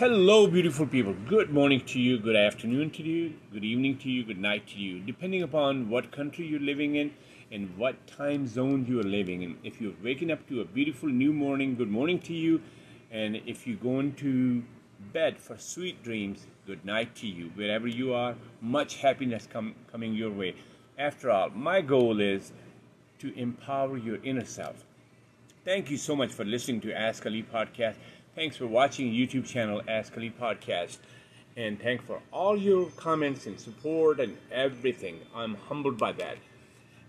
Hello, beautiful people. Good morning to you, good afternoon to you, good evening to you, good night to you, depending upon what country you're living in and what time zone you are living in. If you're waking up to a beautiful new morning, good morning to you. And if you're going to bed for sweet dreams, good night to you. Wherever you are, much happiness com- coming your way. After all, my goal is to empower your inner self. Thank you so much for listening to Ask Ali podcast. Thanks for watching YouTube channel Ask Ali Podcast. And thank for all your comments and support and everything. I'm humbled by that.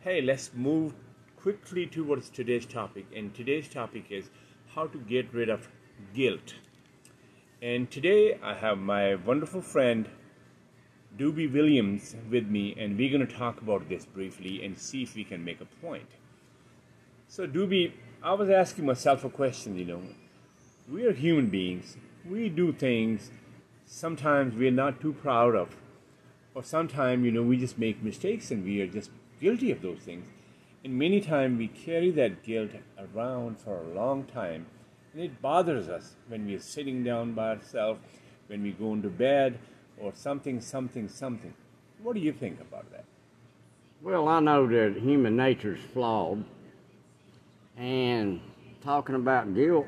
Hey, let's move quickly towards today's topic. And today's topic is how to get rid of guilt. And today I have my wonderful friend Doobie Williams with me, and we're going to talk about this briefly and see if we can make a point. So, Doobie, I was asking myself a question, you know, we are human beings. We do things sometimes we're not too proud of. Or sometimes, you know, we just make mistakes and we are just guilty of those things. And many times we carry that guilt around for a long time. And it bothers us when we're sitting down by ourselves, when we go into bed, or something, something, something. What do you think about that? Well, I know that human nature is flawed. And talking about guilt,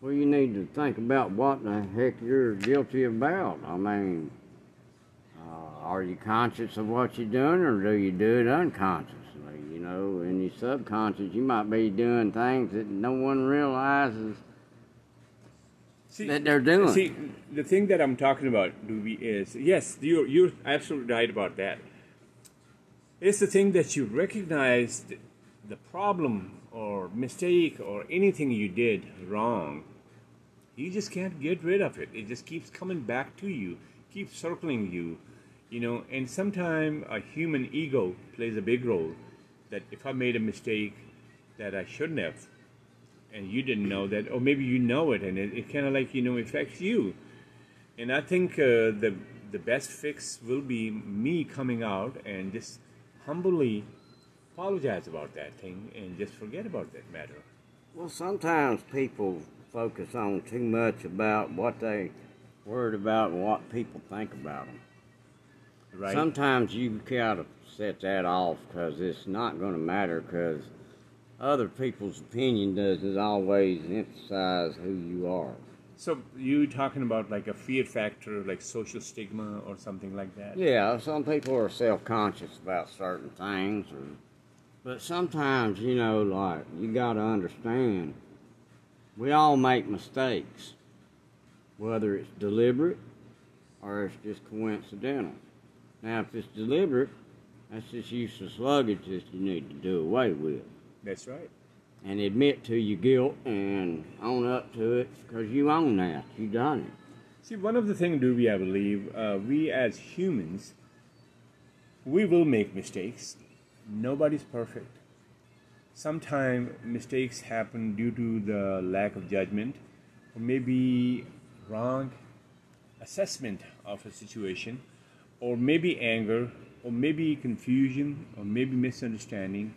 well, you need to think about what the heck you're guilty about. I mean, uh, are you conscious of what you're doing, or do you do it unconsciously? You know, in your subconscious, you might be doing things that no one realizes See, that they're doing. See, the thing that I'm talking about, is yes, you're you're absolutely right about that. It's the thing that you recognize the problem or mistake or anything you did wrong you just can't get rid of it. It just keeps coming back to you, keeps circling you, you know. And sometimes a human ego plays a big role. That if I made a mistake that I shouldn't have, and you didn't know that, or maybe you know it, and it, it kind of like you know affects you. And I think uh, the the best fix will be me coming out and just humbly apologize about that thing and just forget about that matter. Well, sometimes people focus on too much about what they worried about and what people think about them. Right. Sometimes you gotta set that off because it's not going to matter because other people's opinion doesn't always emphasize who you are. So you talking about like a fear factor, like social stigma or something like that? Yeah, some people are self-conscious about certain things, or, but sometimes you know, like you got to understand we all make mistakes, whether it's deliberate or it's just coincidental. Now, if it's deliberate, that's just useless luggage that you need to do away with. That's right. And admit to your guilt and own up to it because you own that. You done it. See, one of the things, Doobie, I believe, uh, we as humans, we will make mistakes. Nobody's perfect. Sometimes mistakes happen due to the lack of judgment or maybe wrong assessment of a situation or maybe anger or maybe confusion or maybe misunderstanding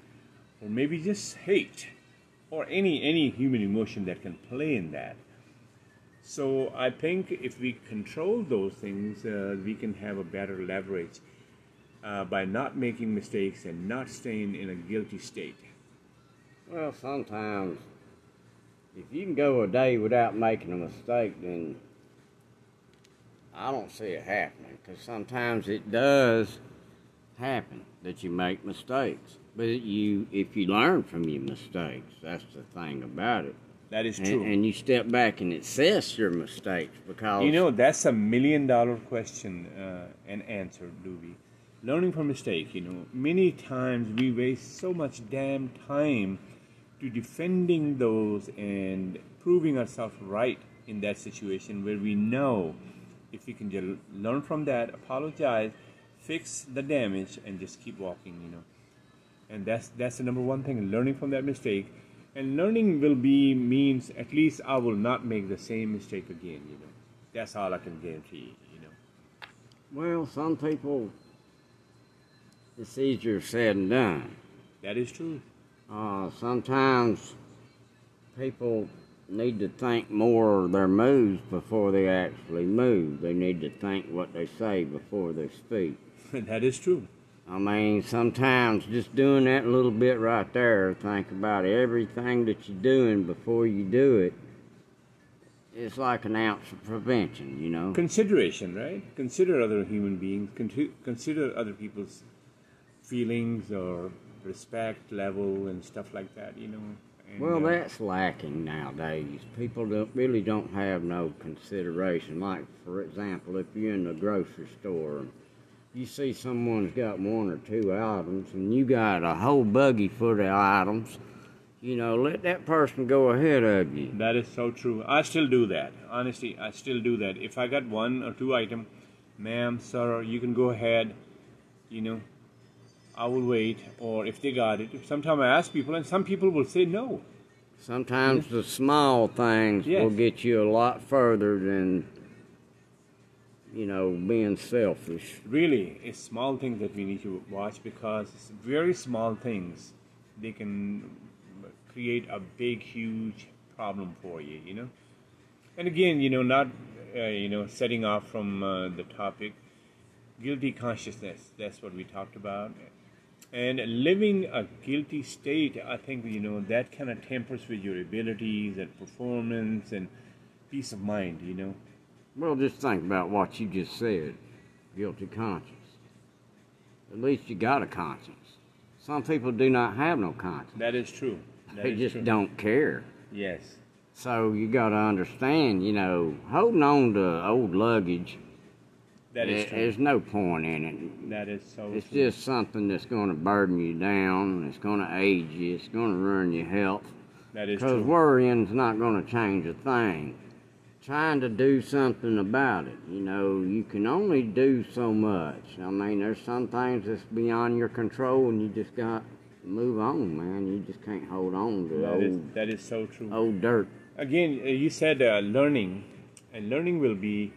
or maybe just hate or any any human emotion that can play in that so i think if we control those things uh, we can have a better leverage uh, by not making mistakes and not staying in a guilty state Well, sometimes if you can go a day without making a mistake, then I don't see it happening. Because sometimes it does happen that you make mistakes. But you, if you learn from your mistakes, that's the thing about it. that is And, true and you step back and assess your mistakes because You know, that's a million dollar question uh, and answer, Doobie. Learning from mistake, you know, many times we waste so much damn time to defending those and proving ourselves right in that situation where we know if we can just learn from that, apologize, fix the damage, and just keep walking, you know. And that's that's the number one thing, learning from that mistake. And learning will be means at least I will not make the same mistake again, you know. That's all I can guarantee, you know. well, some people it's easier said than done. That is true. Uh, sometimes people need to think more of their moves before they actually move. They need to think what they say before they speak. that is true. I mean, sometimes just doing that little bit right there, think about everything that you're doing before you do it. It's like an ounce of prevention, you know. Consideration, right? Consider other human beings. Consider other people's feelings or respect level and stuff like that. You know. And, Well, uh, that's lacking nowadays. People don't really don't have no consideration. Like, for example, if you're in the grocery store, you see someone's got one or two items, and you got a whole buggy full of items. You know, let that person go ahead of you. That is so true. I still do that. Honestly, I still do that. If I got one or two item, ma'am, sir, you can go ahead. You know, I will wait. Or if they got it, sometimes I ask people, and some people will say no. Sometimes the small things will get you a lot further than, you know, being selfish. Really, it's small things that we need to watch because it's very small things. They can create a big, huge problem for you. You know. And again, you know, not uh, you know, setting off from uh, the topic, guilty consciousness. That's what we talked about. And living a guilty state, I think you know that kind of tempers with your abilities and performance and peace of mind. You know. Well, just think about what you just said guilty conscience. At least you got a conscience. Some people do not have no conscience, That is true. That they is just true. don't care. Yes. So you got to understand, you know, holding on to old luggage, That is there- true. there's no point in it. That is so It's true. just something that's going to burden you down. It's going to age you. It's going to ruin your health. that is Because worrying's not going to change a thing. Trying to do something about it, you know, you can only do so much. I mean, there's some things that's beyond your control, and you just got to move on, man. You just can't hold on to That is old, that is so true. old dirt. Again, uh, you said uh, learning, and learning will be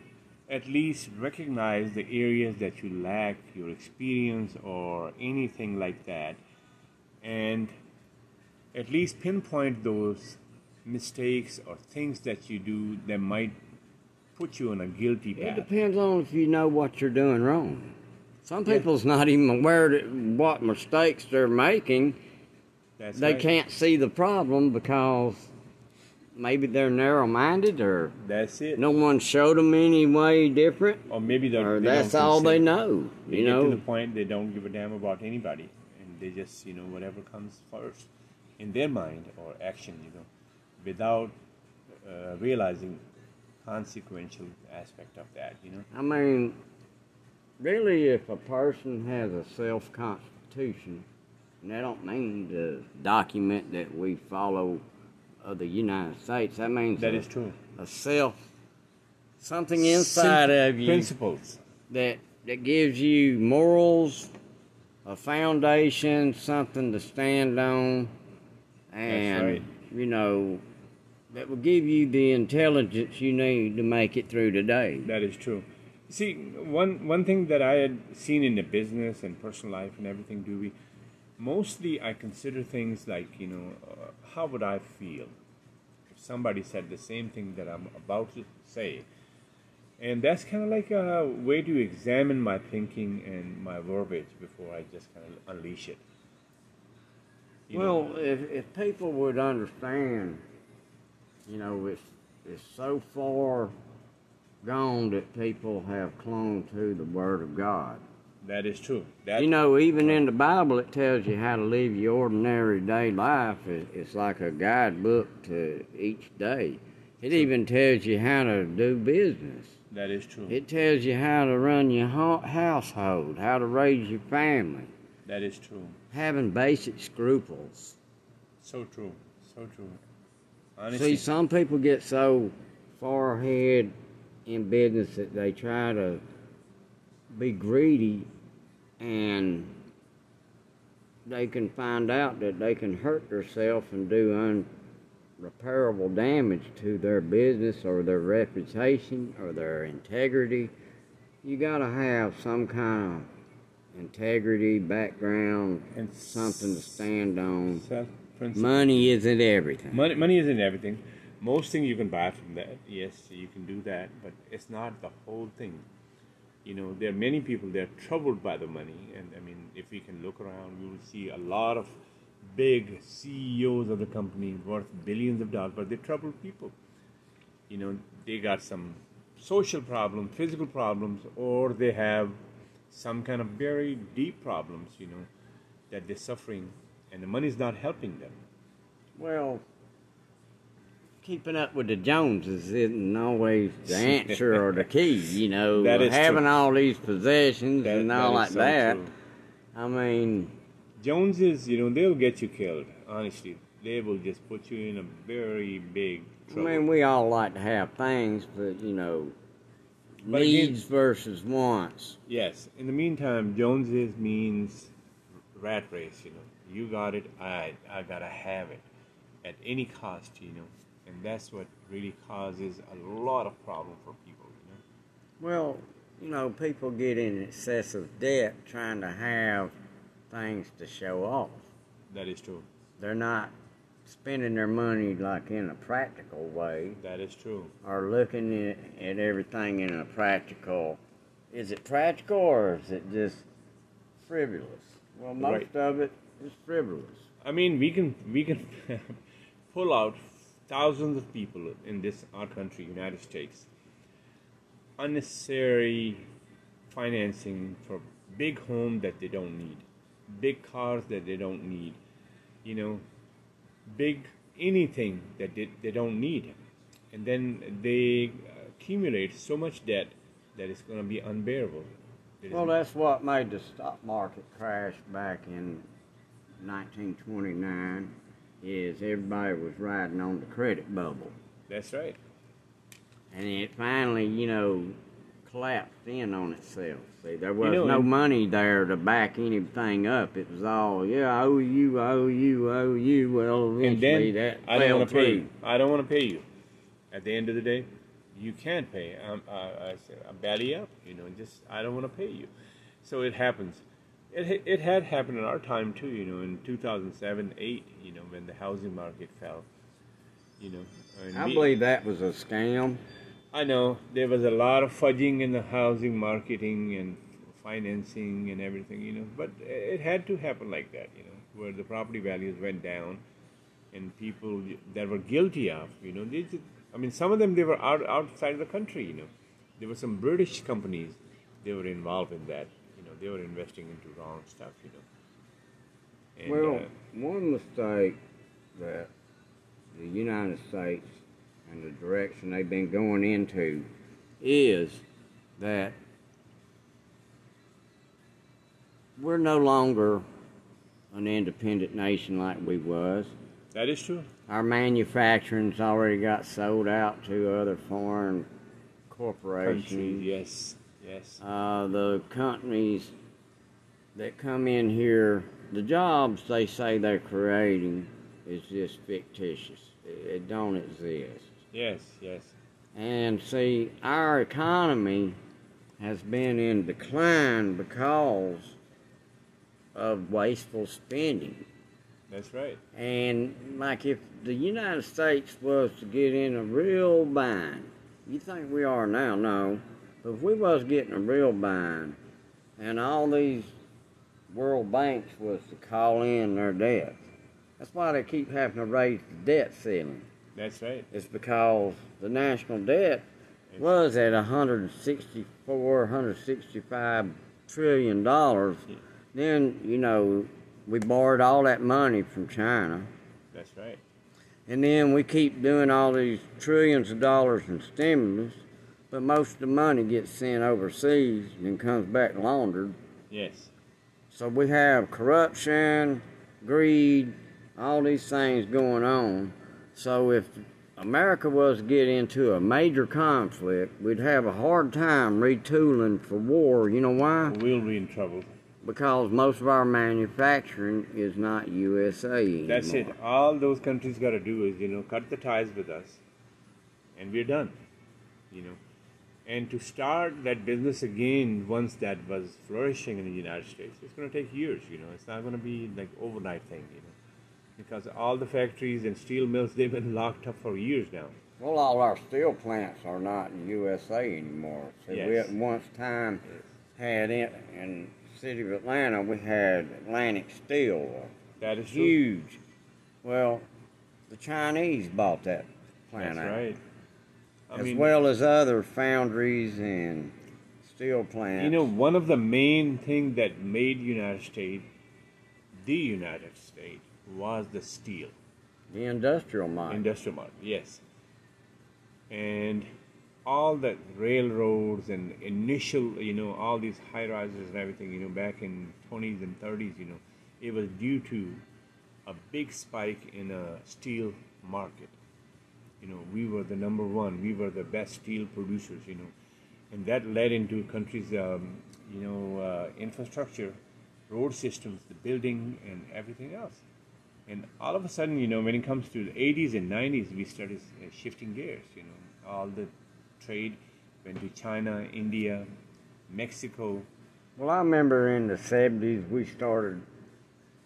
at least recognize the areas that you lack, your experience or anything like that, and at least pinpoint those mistakes or things that you do that might put you on a guilty It depends on if you know what you're doing wrong. Some Yeah. people's not even aware that what mistakes they're making. That's They right. can't see the problem because maybe they're narrow-minded or That's it. no one showed them any way different. Or maybe they're, or they that's all they know. They You get to the point they don't give a damn about anybody, and they just you know whatever comes first in their mind or action, you know, without uh, realizing consequential aspect of that, you know. I mean, really, if a person has a self-constitution, and that don't mean the document that we follow of the United States. That means That a, is true. a self, something inside of you Principles. that that gives you morals, a foundation, something to stand on, and right. you know that will give you the intelligence you need to make it through today. That is true. See, one one thing that I had seen in the business and personal life and everything, do we? Mostly, I consider things like you know, uh, how would I feel if somebody said the same thing that I'm about to say, and that's kind of like a way to examine my thinking and my verbiage before I just kind of unleash it. You well, if if people would understand, you know, it's it's so far gone that people have clung to the Word of God. That is true. That You know, even in the Bible, it tells you how to live your ordinary day life. It- It's like a guidebook to each day. It even tells you how to do business. that is true. It tells you how to run your ho- household, how to raise your family, that is true. having basic scruples. So true. So true. See, some people get so far ahead in business that they try to be greedy and they can find out that they can hurt themselves and do unrepairable damage to their business or their reputation or their integrity. You gotta have some kind of integrity, background, and something to stand on. Money isn't everything. Money, money isn't everything, most things you can buy from that. Yes, you can do that, but it's not the whole thing. You know, there are many people that are troubled by the money, and I mean, if we can look around, we will see a lot of big CEOs of the company worth billions of dollars, but they're troubled people. You know, they got some social problems, physical problems, or they have some kind of very deep problems, you know, that they're suffering, and the money is not helping them. Well, keeping up with the Joneses isn't always the answer or the key. You know, That is having true. all these possessions That- and all that like so that. true. I mean, Joneses, you know, they'll get you killed. Honestly, they will just put you in a very big Trouble. I mean, we all like to have things, but you know, But again- needs versus wants. yes. In the meantime, Joneses means rat race. You know, you got it, I I gotta have it at any cost. You know, and that's what really causes a lot of problem for people. You know. Well, you know, people get in excessive debt trying to have things to show off. That is true. They're not spending their money like in a practical way That is true. or looking at, at everything in a practical. Is it practical or is it just frivolous? Well, most Right. of it is frivolous. I mean, we can we can pull out thousands of people in this our country, United States, unnecessary financing for big home that they don't need, big cars that they don't need, you know, big anything that they, they don't need, and then they accumulate so much debt that it's going to be unbearable. Well, that's what made the stock market crash back in 1929. Is everybody was riding on the credit bubble, that's right. and it finally, you know, collapsed in on itself. See, there was know, no money there to back anything up. It was all, yeah, I owe you, I owe you, I owe you. Well, and eventually then that I don't want to pay you. I don't want to pay you. At the end of the day, you can't pay. I'm, I, I, I belly up. You know, just I don't want to pay you. So it happens. It it had happened in our time too. You know, in 2007, eight. You know, when the housing market fell. You know, I we- believe that was a scam. I know there was a lot of fudging in the housing marketing and financing and everything, you know, but it had to happen like that, you know, where the property values went down and people that were guilty of, you know, they just, I mean, some of them they were out, outside the country, you know. There were some British companies, they were involved in that, they were investing into wrong stuff, you know. And, Well, uh, one mistake that the United States and the direction they've been going into is that we're no longer an independent nation like we was. that is true. Our manufacturing's already got sold out to other foreign corporations. Countries, yes, yes. Uh, the companies that come in here, the jobs they say they're creating is just fictitious. It, it don't exist. Yes, yes. And see, our economy has been in decline because of wasteful spending. That's right. And like if the United States was to get in a real bind, you think we are now? No. But if we was getting a real bind and all these world banks was to call in their debt, that's why they keep having to raise the debt ceiling. That's right. It's because the national debt was at 164, 165 trillion dollars. Then, you know, we borrowed all that money from China. That's right. And then we keep doing all these trillions of dollars in stimulus, but most of the money gets sent overseas and comes back laundered. Yes. So we have corruption, greed, all these things going on. So if America was to get into a major conflict, we'd have a hard time retooling for war. You know why? We'll be in trouble. Because most of our manufacturing is not USA anymore. That's it. All those countries got to do is, you know, cut the ties with us, and we're done. You know, and to start that business again once that was flourishing in the United States, it's going to take years. You know, it's not going to be like overnight thing. You know, because all the factories and steel mills they've been locked up for years now. Well, all our steel plants are not in USA anymore. So we at once time had in in the city of Atlanta we had Atlantic Steel, That is true. huge. Well, the Chinese bought that plant That's out, right. I as mean, well as other foundries and steel plants. you know, one of the main things that made United States the United States was the steel. the industrial mine. industrial market, yes. And all the railroads and initial, you know, all these high rises and everything, you know, back in 20s and 30s, you know, it was due to a big spike in a steel market. You know, we were the number one, we were the best steel producers, you know, and that led into countries, um, you know, uh, infrastructure, road systems, the building, and everything else. And all of a sudden, you know, when it comes to the 80s and 90s, we started uh, shifting gears. You know, all the trade went to China, India, Mexico. Well, I remember in the 70s we started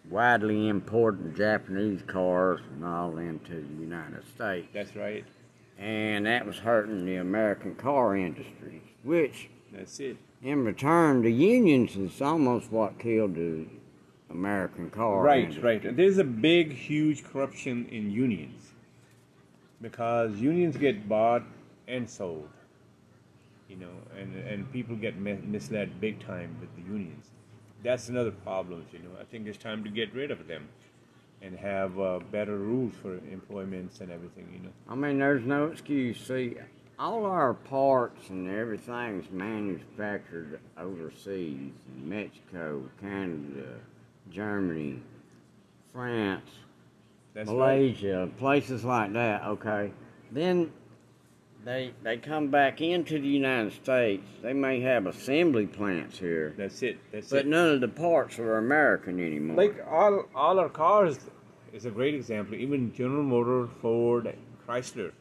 widely importing Japanese cars and all into the United States. That's right. And that was hurting the American car industry, which That's it. in return, the unions is almost what killed the American car Right, industry. right. There's a big, huge corruption in unions because unions get bought and sold. You know, and and people get misled big time with the unions. That's another problem. You know, I think it's time to get rid of them and have uh, better rules for employments and everything. You know. I mean, there's no excuse. See, all our parts and everything's manufactured overseas in Mexico, Canada, Germany, France, That's right. Malaysia, places like that. Okay, then they they come back into the United States. They may have assembly plants here, That's it. That's but it. none of the parts are American anymore. Like all all our cars is a great example. Even General Motor, Ford, Chrysler,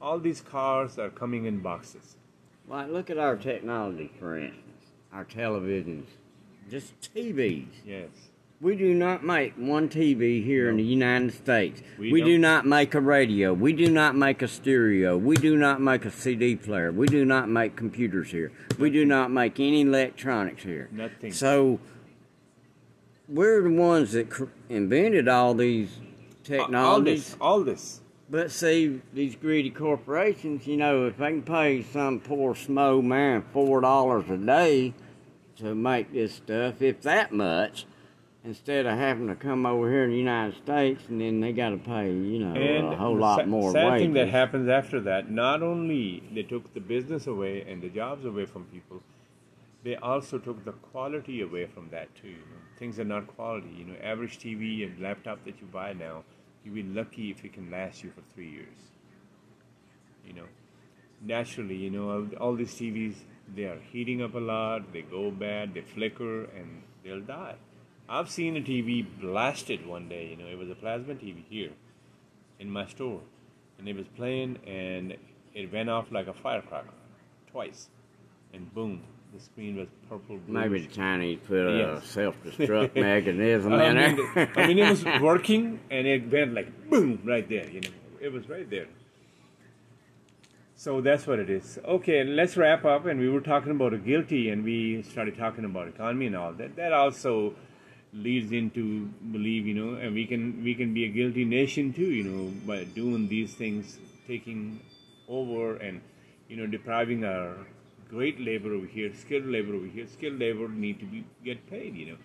all these cars are coming in boxes. Like, look at our technology, for instance, our televisions, just TVs. Yes. We do not make one TV here in the United States. We We, do don't. make a radio. We do not make a stereo. We do not make a CD player. We do not make computers here. We do not make any electronics here. Nothing. So we're the ones that cr- invented all these technologies. All technologies. this, all this. But see, these greedy corporations, you know, if they can pay some poor small man four dollars a day to make this stuff, if that much, instead of having to come over here in the United States and then they got to pay, you know, And a whole lot sa- more sad wages. thing that happens after that, not only they took the business away and the jobs away from people, they also took the quality away from that too. You know, things are not quality. You know, average TV and laptop that you buy now, you'll be lucky if it can last you for three years. You know, naturally, you know, all these TVs they are heating up a lot. They go bad. They flicker and they'll die. I've seen a TV blasted one day. You know, it was a plasma TV here in my store, and it was playing, and it went off like a firecracker twice, and boom, the screen was purple. Maybe the Chinese put a self-destruct mechanism I in mean, there. I mean, it was working, and it went like boom right there. You know, it was right there. So that's what it is. Okay, let's wrap up. And we were talking about a guilty, and we started talking about economy and all that. That also leads into believe, you know, and we can we can be a guilty nation too, you know, by doing these things, taking over and you know depriving our great labor over here, skilled labor over here. Skilled labor need to be get paid, you know.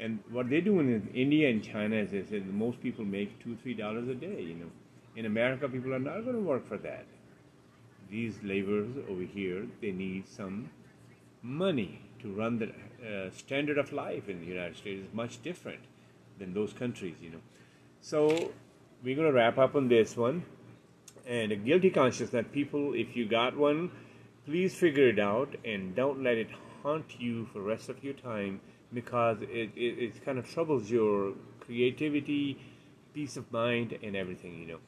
And what they're doing in India and China, as I said, most people make two, three dollars a day. You know, in America, people are not going to work for that. These laborers over here, they need some money to run the uh, standard of life in the United States is much different than those countries. You know, so we're going to wrap up on this one. And a guilty conscience that people, if you got one, please figure it out and don't let it haunt you for the rest of your time because it, it, it kind of troubles your creativity, peace of mind, and everything, you know.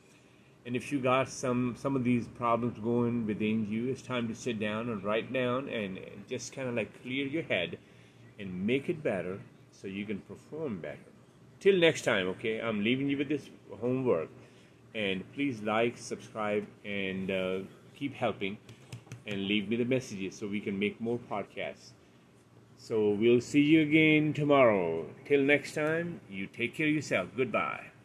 And if you got some some of these problems going within you, it's time to sit down and write down and just kind of like clear your head and make it better so you can perform better. till next time, okay, I'm leaving you with this homework. And please like, subscribe, and uh, keep helping and leave me the messages so we can make more podcasts. So we'll see you again tomorrow. Till next time, you take care of yourself. Goodbye.